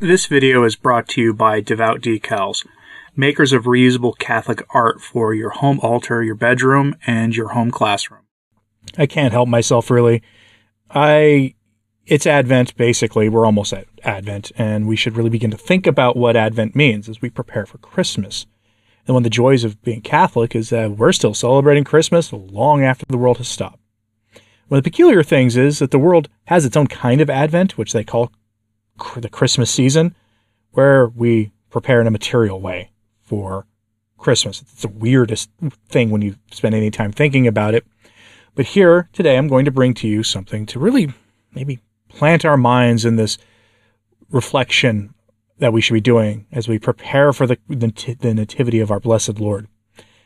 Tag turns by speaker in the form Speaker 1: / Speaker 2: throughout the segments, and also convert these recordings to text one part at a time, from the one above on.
Speaker 1: This video is brought to you by Devout Decals, makers of reusable Catholic art for your home altar, your bedroom, and your home classroom.
Speaker 2: I can't help myself really. I it's Advent basically. We're almost at Advent and we should really begin to think about what Advent means as we prepare for Christmas. And one of the joys of being Catholic is that we're still celebrating Christmas long after the world has stopped. One of the peculiar things is that the world has its own kind of Advent, which they call the Christmas season where we prepare in a material way for Christmas. It's the weirdest thing when you spend any time thinking about it. But here today, I'm going to bring to you something to really maybe plant our minds in this reflection that we should be doing as we prepare for the, the, the nativity of our blessed Lord.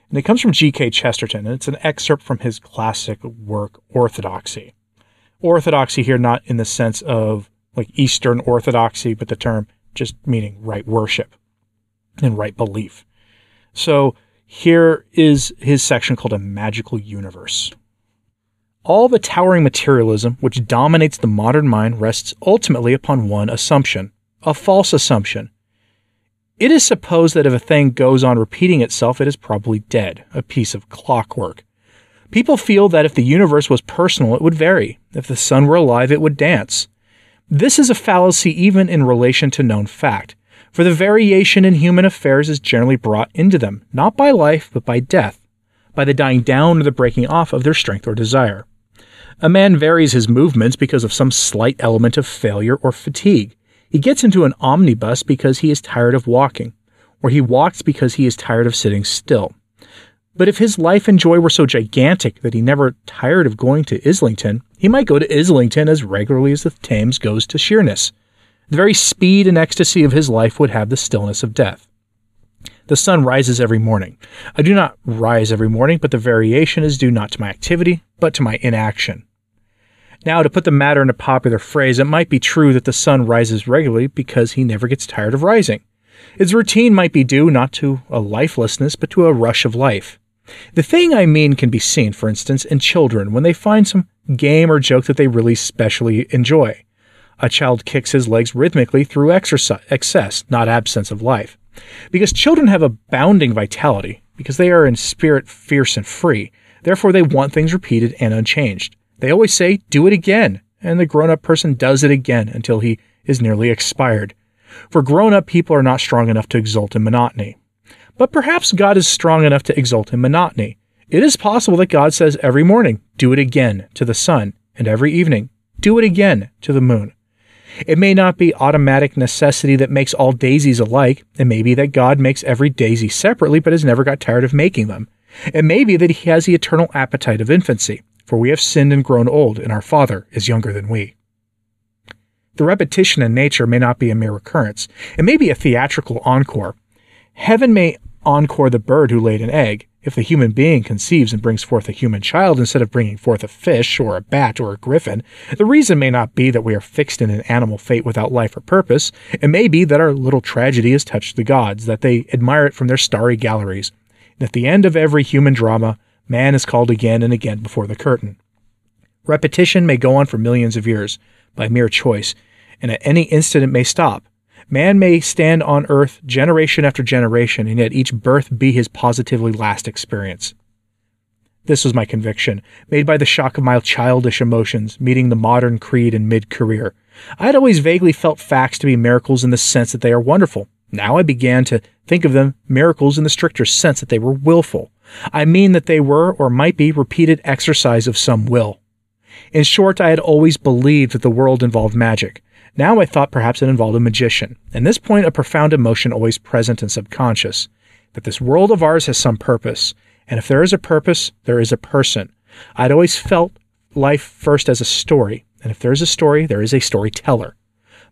Speaker 2: And it comes from G.K. Chesterton, and it's an excerpt from his classic work, Orthodoxy. Orthodoxy here, not in the sense of like Eastern Orthodoxy, but the term just meaning right worship and right belief. So here is his section called A Magical Universe. All the towering materialism which dominates the modern mind rests ultimately upon one assumption, a false assumption. It is supposed that if a thing goes on repeating itself, it is probably dead, a piece of clockwork. People feel that if the universe was personal, it would vary. If the sun were alive, it would dance. This is a fallacy even in relation to known fact, for the variation in human affairs is generally brought into them, not by life, but by death, by the dying down or the breaking off of their strength or desire. A man varies his movements because of some slight element of failure or fatigue. He gets into an omnibus because he is tired of walking, or he walks because he is tired of sitting still. But if his life and joy were so gigantic that he never tired of going to Islington, he might go to Islington as regularly as the Thames goes to Sheerness. The very speed and ecstasy of his life would have the stillness of death. The sun rises every morning. I do not rise every morning, but the variation is due not to my activity, but to my inaction. Now, to put the matter in a popular phrase, it might be true that the sun rises regularly because he never gets tired of rising. His routine might be due not to a lifelessness, but to a rush of life. The thing I mean can be seen, for instance, in children when they find some game or joke that they really specially enjoy. A child kicks his legs rhythmically through exercise, excess, not absence of life. Because children have a bounding vitality, because they are in spirit fierce and free, therefore they want things repeated and unchanged. They always say, do it again, and the grown up person does it again until he is nearly expired. For grown up people are not strong enough to exult in monotony. But perhaps God is strong enough to exult in monotony. It is possible that God says every morning, do it again to the sun, and every evening, do it again to the moon. It may not be automatic necessity that makes all daisies alike. It may be that God makes every daisy separately but has never got tired of making them. It may be that he has the eternal appetite of infancy, for we have sinned and grown old, and our Father is younger than we. The repetition in nature may not be a mere recurrence. It may be a theatrical encore. Heaven may encore the bird who laid an egg. If the human being conceives and brings forth a human child instead of bringing forth a fish or a bat or a griffin, the reason may not be that we are fixed in an animal fate without life or purpose. It may be that our little tragedy has touched the gods, that they admire it from their starry galleries. And at the end of every human drama, man is called again and again before the curtain. Repetition may go on for millions of years by mere choice, and at any instant it may stop. Man may stand on earth generation after generation, and yet each birth be his positively last experience. This was my conviction, made by the shock of my childish emotions, meeting the modern creed in mid career. I had always vaguely felt facts to be miracles in the sense that they are wonderful. Now I began to think of them miracles in the stricter sense that they were willful. I mean that they were, or might be, repeated exercise of some will. In short, I had always believed that the world involved magic. Now I thought perhaps it involved a magician, and this point a profound emotion always present and subconscious, that this world of ours has some purpose, and if there is a purpose, there is a person. I'd always felt life first as a story, and if there is a story, there is a storyteller.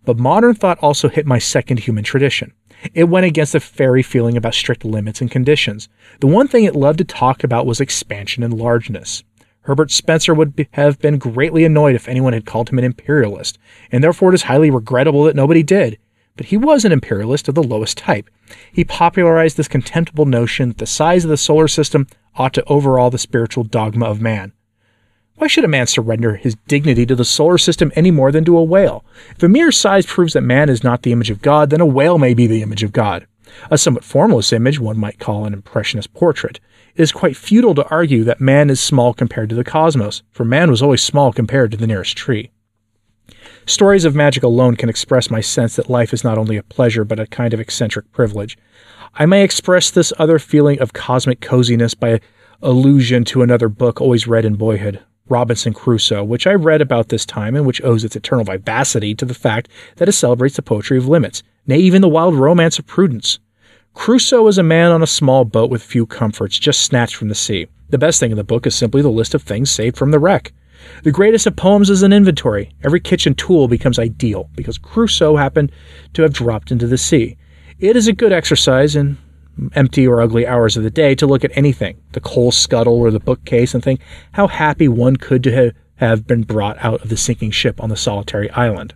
Speaker 2: But modern thought also hit my second human tradition. It went against the fairy feeling about strict limits and conditions. The one thing it loved to talk about was expansion and largeness. Herbert Spencer would be, have been greatly annoyed if anyone had called him an imperialist, and therefore it is highly regrettable that nobody did. But he was an imperialist of the lowest type. He popularized this contemptible notion that the size of the solar system ought to overawe the spiritual dogma of man. Why should a man surrender his dignity to the solar system any more than to a whale? If a mere size proves that man is not the image of God, then a whale may be the image of God. A somewhat formless image one might call an impressionist portrait. It is quite futile to argue that man is small compared to the cosmos, for man was always small compared to the nearest tree. Stories of magic alone can express my sense that life is not only a pleasure but a kind of eccentric privilege. I may express this other feeling of cosmic coziness by allusion to another book always read in boyhood, Robinson Crusoe, which I read about this time and which owes its eternal vivacity to the fact that it celebrates the poetry of limits, nay, even the wild romance of prudence. Crusoe is a man on a small boat with few comforts, just snatched from the sea. The best thing in the book is simply the list of things saved from the wreck. The greatest of poems is an inventory. Every kitchen tool becomes ideal because Crusoe happened to have dropped into the sea. It is a good exercise in empty or ugly hours of the day to look at anything, the coal scuttle or the bookcase, and think how happy one could to have been brought out of the sinking ship on the solitary island.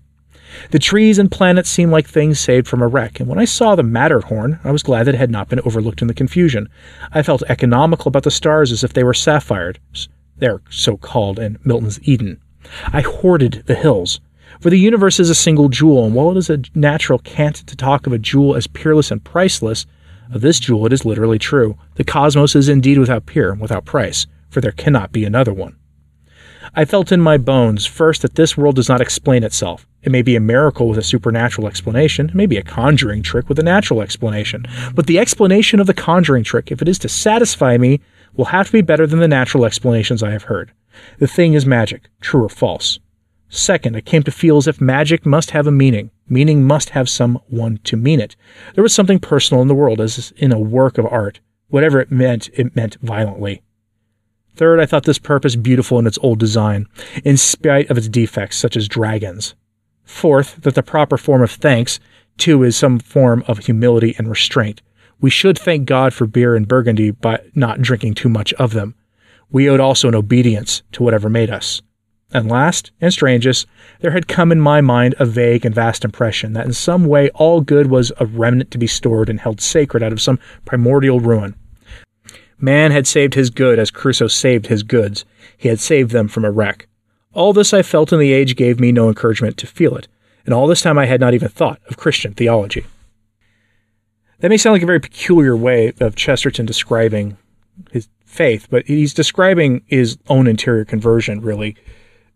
Speaker 2: The trees and planets seemed like things saved from a wreck, and when I saw the Matterhorn, I was glad that it had not been overlooked in the confusion. I felt economical about the stars as if they were sapphires. They're so called in Milton's Eden. I hoarded the hills. For the universe is a single jewel, and while it is a natural cant to talk of a jewel as peerless and priceless, of this jewel it is literally true. The cosmos is indeed without peer, without price, for there cannot be another one. I felt in my bones, first, that this world does not explain itself. It may be a miracle with a supernatural explanation, it may be a conjuring trick with a natural explanation. But the explanation of the conjuring trick, if it is to satisfy me, will have to be better than the natural explanations I have heard. The thing is magic, true or false. Second, I came to feel as if magic must have a meaning. Meaning must have someone to mean it. There was something personal in the world, as in a work of art. Whatever it meant, it meant violently. Third, I thought this purpose beautiful in its old design, in spite of its defects, such as dragons. Fourth, that the proper form of thanks, too, is some form of humility and restraint. We should thank God for beer and burgundy by not drinking too much of them. We owed also an obedience to whatever made us. And last, and strangest, there had come in my mind a vague and vast impression that in some way all good was a remnant to be stored and held sacred out of some primordial ruin. Man had saved his good as Crusoe saved his goods. He had saved them from a wreck. All this I felt in the age gave me no encouragement to feel it, and all this time I had not even thought of Christian theology. That may sound like a very peculiar way of Chesterton describing his faith, but he's describing his own interior conversion, really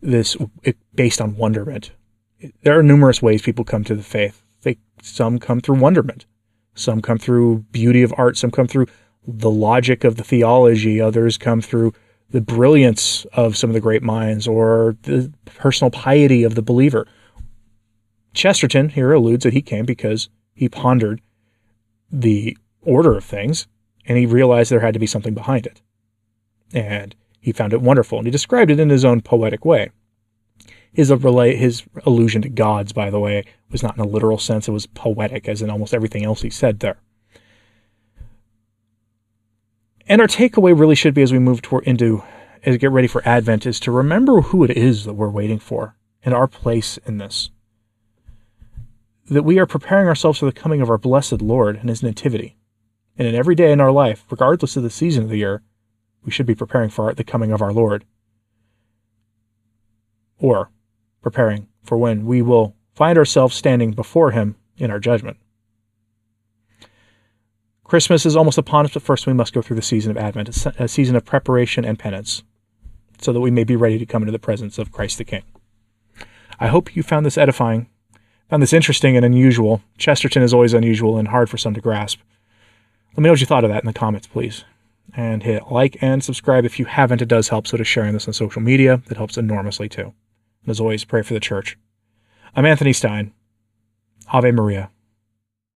Speaker 2: this based on wonderment. There are numerous ways people come to the faith. They some come through wonderment, some come through beauty of art, some come through the logic of the theology, others come through the brilliance of some of the great minds or the personal piety of the believer. Chesterton here alludes that he came because he pondered the order of things and he realized there had to be something behind it. And he found it wonderful, and he described it in his own poetic way. His, uh, his allusion to gods, by the way, was not in a literal sense, it was poetic, as in almost everything else he said there. And our takeaway really should be as we move toward into as we get ready for Advent is to remember who it is that we're waiting for and our place in this. That we are preparing ourselves for the coming of our blessed Lord and his nativity. And in every day in our life, regardless of the season of the year, we should be preparing for the coming of our Lord. Or preparing for when we will find ourselves standing before Him in our judgment. Christmas is almost upon us, but first we must go through the season of Advent, a season of preparation and penance, so that we may be ready to come into the presence of Christ the King. I hope you found this edifying, found this interesting and unusual. Chesterton is always unusual and hard for some to grasp. Let me know what you thought of that in the comments, please and hit like and subscribe if you haven't. It does help. So to sharing this on social media, that helps enormously too. And as always, pray for the church. I'm Anthony Stine. Ave Maria.